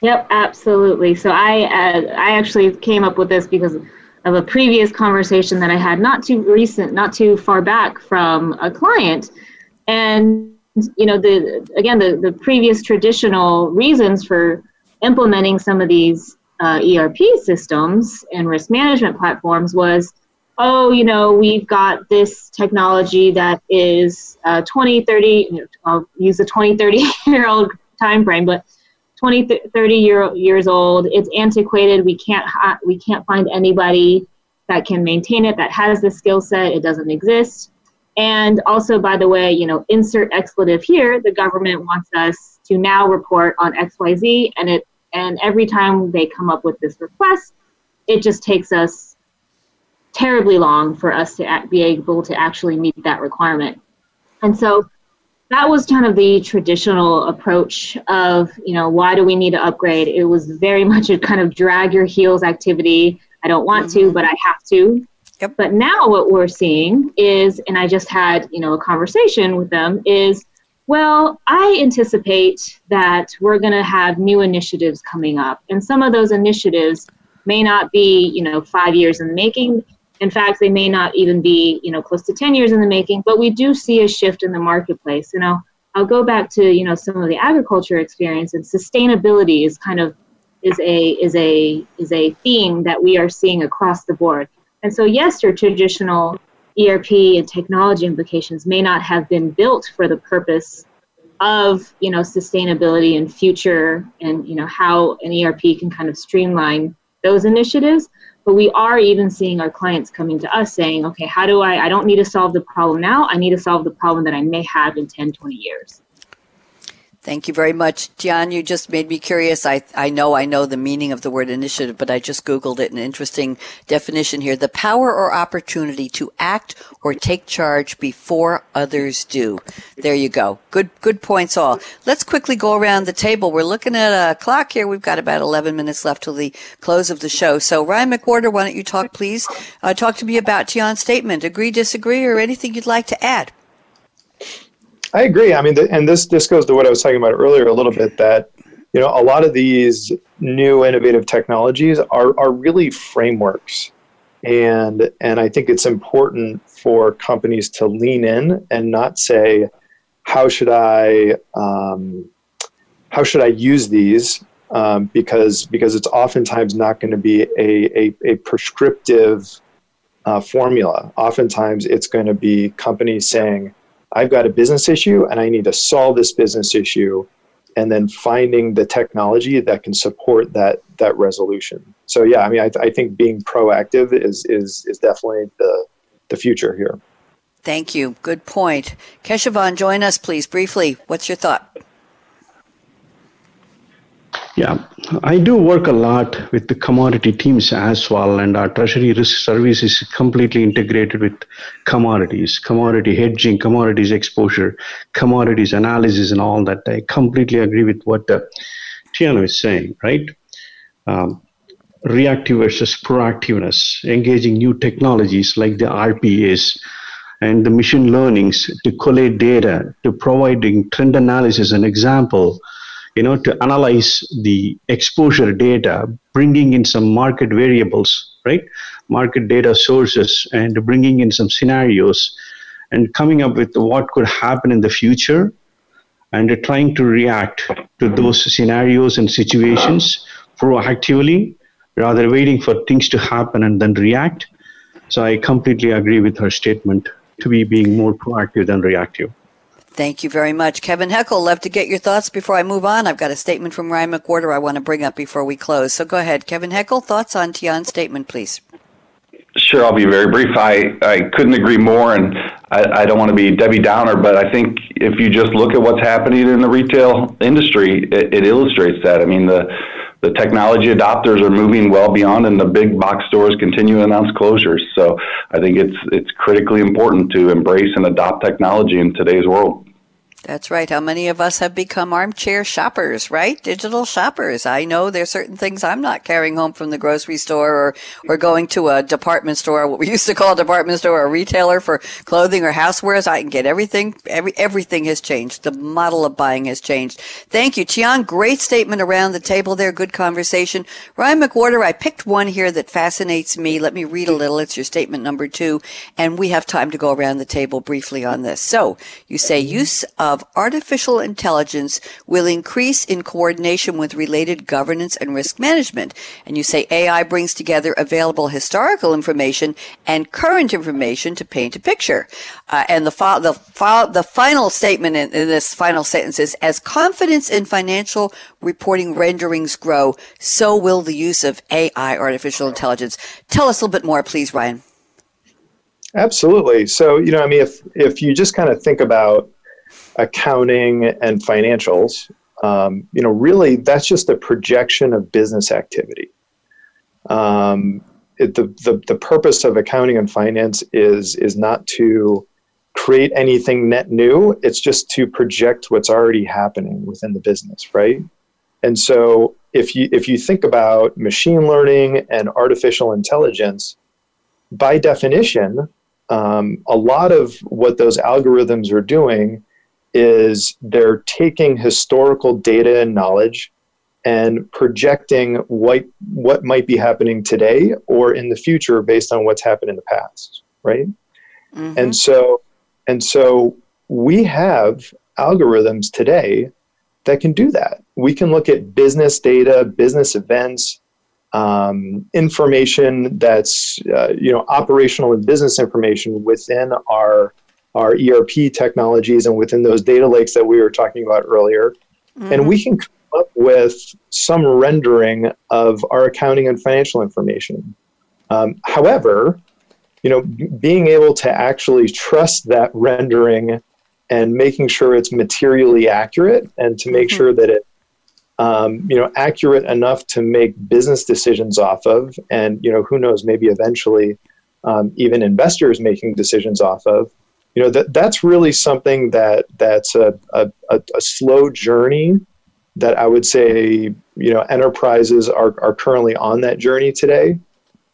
Yep, absolutely. So I uh, I actually came up with this because of a previous conversation that I had not too recent, not too far back from a client, and you know the again the, the previous traditional reasons for implementing some of these uh, erp systems and risk management platforms was oh you know we've got this technology that is uh, 20 30 you know, i'll use a 20 30 year old time frame but 20 30 year, years old. It's antiquated. We can't ha- we can't find anybody that can maintain it that has the skill set. It doesn't exist and also, by the way, you know, insert expletive here. The government wants us to now report on X, Y, Z, and it and every time they come up with this request, it just takes us terribly long for us to be able to actually meet that requirement. And so that was kind of the traditional approach of, you know, why do we need to upgrade? It was very much a kind of drag your heels activity. I don't want to, mm-hmm. but I have to. Yep. But now what we're seeing is, and I just had, you know, a conversation with them is, well, I anticipate that we're going to have new initiatives coming up. And some of those initiatives may not be, you know, five years in the making. In fact, they may not even be, you know, close to 10 years in the making, but we do see a shift in the marketplace. You know, I'll go back to, you know, some of the agriculture experience and sustainability is kind of is a is a is a theme that we are seeing across the board and so, yes, your traditional ERP and technology implications may not have been built for the purpose of you know sustainability and future and you know how an ERP can kind of streamline those initiatives. But we are even seeing our clients coming to us saying, okay, how do I, I don't need to solve the problem now. I need to solve the problem that I may have in 10, 20 years. Thank you very much. John, you just made me curious. I, I know I know the meaning of the word initiative, but I just Googled it. An interesting definition here. The power or opportunity to act or take charge before others do. There you go. Good, good points all. Let's quickly go around the table. We're looking at a clock here. We've got about 11 minutes left till the close of the show. So Ryan McWhorter, why don't you talk, please? Uh, talk to me about John's statement. Agree, disagree, or anything you'd like to add? I agree. I mean, the, and this this goes to what I was talking about earlier a little bit. That you know, a lot of these new innovative technologies are, are really frameworks. And, and I think it's important for companies to lean in and not say, how should I, um, how should I use these? Um, because, because it's oftentimes not going to be a, a, a prescriptive uh, formula. Oftentimes it's going to be companies saying, I've got a business issue and I need to solve this business issue and then finding the technology that can support that that resolution. So yeah, I mean, I, I think being proactive is is is definitely the the future here. Thank you. Good point. Keshavan, join us, please, briefly. What's your thought? Yeah, I do work a lot with the commodity teams as well, and our treasury risk service is completely integrated with commodities, commodity hedging, commodities exposure, commodities analysis, and all that. I completely agree with what uh, Tiana is saying, right? Um, reactive versus proactiveness, engaging new technologies like the RPAs and the machine learnings to collate data, to providing trend analysis and example you know, to analyze the exposure data, bringing in some market variables, right? Market data sources and bringing in some scenarios and coming up with what could happen in the future and trying to react to those scenarios and situations proactively rather waiting for things to happen and then react. So I completely agree with her statement to be being more proactive than reactive. Thank you very much. Kevin Heckel, love to get your thoughts before I move on. I've got a statement from Ryan McWhorter I want to bring up before we close. So go ahead. Kevin Heckel, thoughts on Tian's statement, please. Sure, I'll be very brief. I, I couldn't agree more, and I, I don't want to be Debbie Downer, but I think if you just look at what's happening in the retail industry, it, it illustrates that. I mean, the the technology adopters are moving well beyond, and the big box stores continue to announce closures. So I think it's it's critically important to embrace and adopt technology in today's world. That's right. How many of us have become armchair shoppers, right? Digital shoppers. I know there's certain things I'm not carrying home from the grocery store or, or going to a department store, what we used to call a department store, a retailer for clothing or housewares. I can get everything. Every, everything has changed. The model of buying has changed. Thank you, Tian. Great statement around the table there. Good conversation. Ryan McWhorter, I picked one here that fascinates me. Let me read a little. It's your statement number two. And we have time to go around the table briefly on this. So you say use of of artificial intelligence will increase in coordination with related governance and risk management. And you say AI brings together available historical information and current information to paint a picture. Uh, and the, fi- the, fi- the final statement in, in this final sentence is, as confidence in financial reporting renderings grow, so will the use of AI, artificial intelligence. Tell us a little bit more, please, Ryan. Absolutely. So, you know, I mean, if if you just kind of think about accounting and financials, um, you know, really that's just a projection of business activity. Um, it, the, the, the purpose of accounting and finance is, is not to create anything net new, it's just to project what's already happening within the business, right? And so if you, if you think about machine learning and artificial intelligence, by definition, um, a lot of what those algorithms are doing is they're taking historical data and knowledge and projecting what what might be happening today or in the future based on what's happened in the past right mm-hmm. and so and so we have algorithms today that can do that we can look at business data business events um, information that's uh, you know operational and business information within our our ERP technologies and within those data lakes that we were talking about earlier. Mm-hmm. And we can come up with some rendering of our accounting and financial information. Um, however, you know, b- being able to actually trust that rendering and making sure it's materially accurate and to make mm-hmm. sure that it um, you know accurate enough to make business decisions off of and you know who knows maybe eventually um, even investors making decisions off of you know that that's really something that that's a, a, a slow journey that I would say you know enterprises are, are currently on that journey today.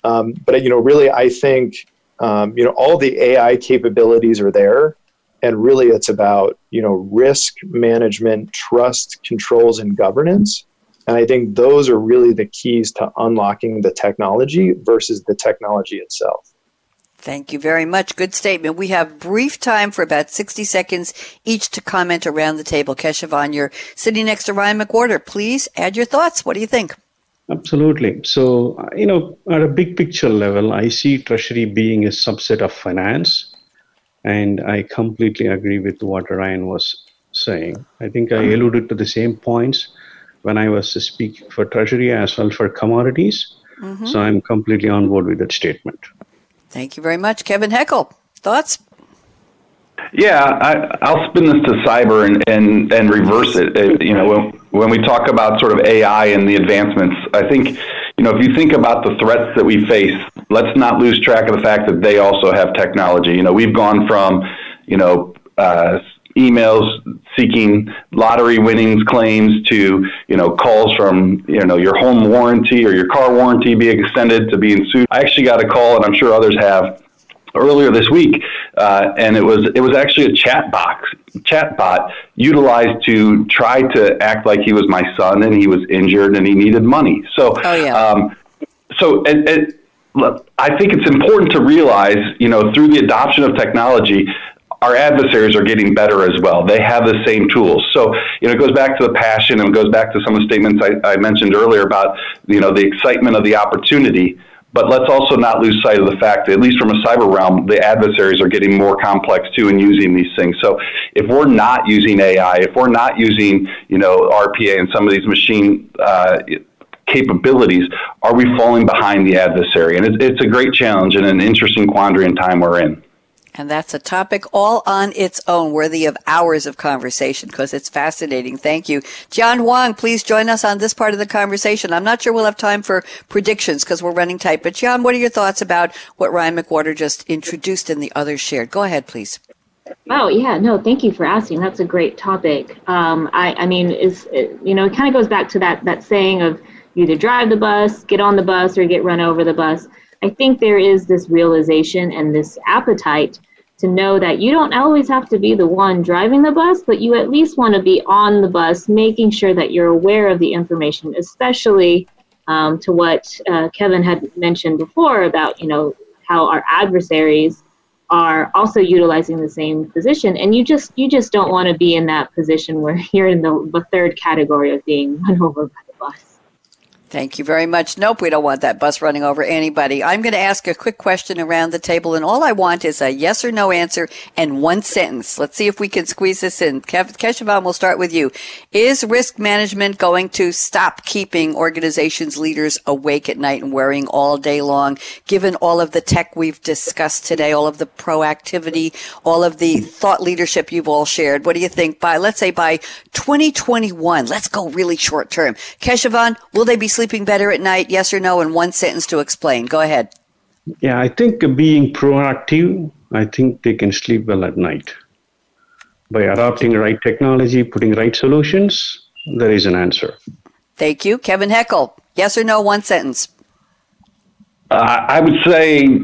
Um, but you know, really, I think um, you know all the AI capabilities are there, and really it's about you know risk management trust controls and governance. And i think those are really the keys to unlocking the technology versus the technology itself Thank you very much. Good statement. We have brief time for about 60 seconds each to comment around the table. Keshavan, you're sitting next to Ryan McWhorter. Please add your thoughts. What do you think? Absolutely. So, you know, at a big picture level, I see Treasury being a subset of finance. And I completely agree with what Ryan was saying. I think I alluded to the same points when I was speaking for Treasury as well for commodities. Mm-hmm. So I'm completely on board with that statement. Thank you very much. Kevin Heckel, thoughts? Yeah, I, will spin this to cyber and, and, and reverse it. it. You know, when, when we talk about sort of AI and the advancements, I think, you know, if you think about the threats that we face, let's not lose track of the fact that they also have technology. You know, we've gone from, you know, uh, emails seeking lottery winnings claims to you know calls from you know your home warranty or your car warranty being extended to being sued. I actually got a call, and I'm sure others have earlier this week, uh, and it was it was actually a chat box chat bot utilized to try to act like he was my son and he was injured and he needed money. So, oh, yeah. um, so it, it, look, I think it's important to realize, you know, through the adoption of technology, our adversaries are getting better as well. They have the same tools. So, you know, it goes back to the passion and it goes back to some of the statements I, I mentioned earlier about, you know, the excitement of the opportunity. But let's also not lose sight of the fact that, at least from a cyber realm, the adversaries are getting more complex too in using these things. So if we're not using AI, if we're not using, you know, RPA and some of these machine uh, capabilities, are we falling behind the adversary? And it's, it's a great challenge and an interesting quandary in time we're in. And that's a topic all on its own, worthy of hours of conversation because it's fascinating. Thank you. John Huang, please join us on this part of the conversation. I'm not sure we'll have time for predictions because we're running tight. But John, what are your thoughts about what Ryan McWhorter just introduced and the others shared? Go ahead, please. Oh yeah, no, thank you for asking. That's a great topic. Um, I, I mean, is you know, it kind of goes back to that that saying of you either drive the bus, get on the bus, or get run over the bus. I think there is this realization and this appetite to know that you don't always have to be the one driving the bus, but you at least want to be on the bus, making sure that you're aware of the information, especially um, to what uh, Kevin had mentioned before about, you know, how our adversaries are also utilizing the same position. And you just you just don't want to be in that position where you're in the, the third category of being run over by the bus Thank you very much. Nope, we don't want that bus running over anybody. I'm going to ask a quick question around the table, and all I want is a yes or no answer and one sentence. Let's see if we can squeeze this in. Kev- Keshavan, we'll start with you. Is risk management going to stop keeping organizations' leaders awake at night and worrying all day long, given all of the tech we've discussed today, all of the proactivity, all of the thought leadership you've all shared? What do you think by, let's say by 2021, let's go really short term. Keshavan, will they be sleeping sleeping better at night? Yes or no? In one sentence to explain. Go ahead. Yeah, I think being proactive, I think they can sleep well at night. By adopting right technology, putting right solutions, there is an answer. Thank you. Kevin Heckel, yes or no? One sentence. Uh, I would say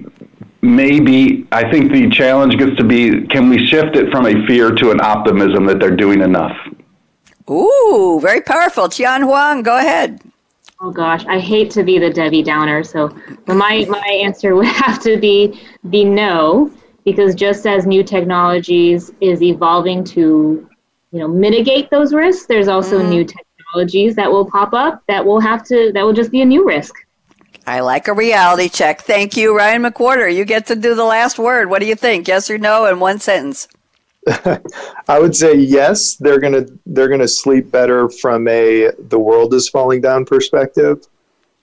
maybe. I think the challenge gets to be can we shift it from a fear to an optimism that they're doing enough? Ooh, very powerful. Tian Huang, go ahead. Oh gosh, I hate to be the Debbie Downer, so my my answer would have to be the no, because just as new technologies is evolving to, you know, mitigate those risks, there's also mm. new technologies that will pop up that will have to that will just be a new risk. I like a reality check. Thank you, Ryan McWhorter. You get to do the last word. What do you think? Yes or no in one sentence? I would say yes. They're gonna they're gonna sleep better from a the world is falling down perspective.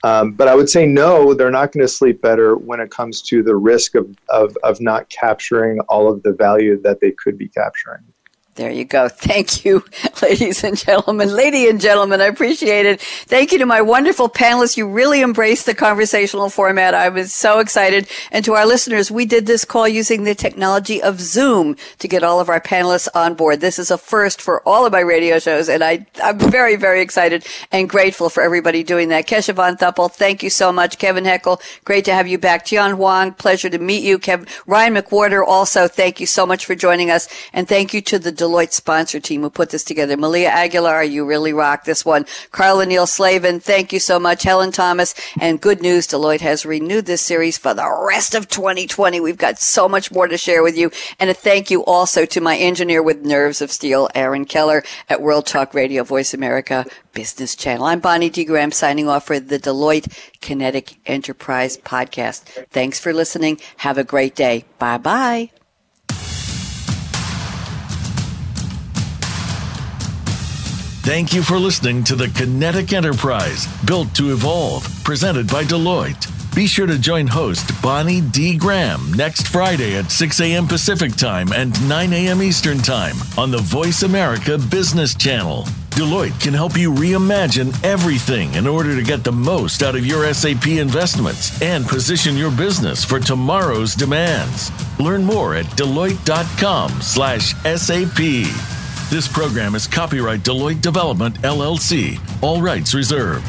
Um, but I would say no, they're not going to sleep better when it comes to the risk of, of, of not capturing all of the value that they could be capturing. There you go. Thank you, ladies and gentlemen. Lady and gentlemen, I appreciate it. Thank you to my wonderful panelists. You really embraced the conversational format. I was so excited. And to our listeners, we did this call using the technology of Zoom to get all of our panelists on board. This is a first for all of my radio shows, and I, I'm very, very excited and grateful for everybody doing that. Keshavan Thuppel, thank you so much. Kevin Heckel, great to have you back. Tian Huang, pleasure to meet you. Kev, Ryan McWhorter, also, thank you so much for joining us. And thank you to the Deloitte sponsor team who put this together. Malia Aguilar, you really rock this one. Carla Neal Slavin, thank you so much. Helen Thomas, and good news, Deloitte has renewed this series for the rest of 2020. We've got so much more to share with you. And a thank you also to my engineer with nerves of steel, Aaron Keller at World Talk Radio Voice America Business Channel. I'm Bonnie D. Graham signing off for the Deloitte Kinetic Enterprise podcast. Thanks for listening. Have a great day. Bye bye. Thank you for listening to the Kinetic Enterprise, built to evolve, presented by Deloitte. Be sure to join host Bonnie D. Graham next Friday at 6 a.m. Pacific Time and 9 a.m. Eastern Time on the Voice America Business Channel. Deloitte can help you reimagine everything in order to get the most out of your SAP investments and position your business for tomorrow's demands. Learn more at deloitte.com/sap. This program is copyright Deloitte Development LLC. All rights reserved.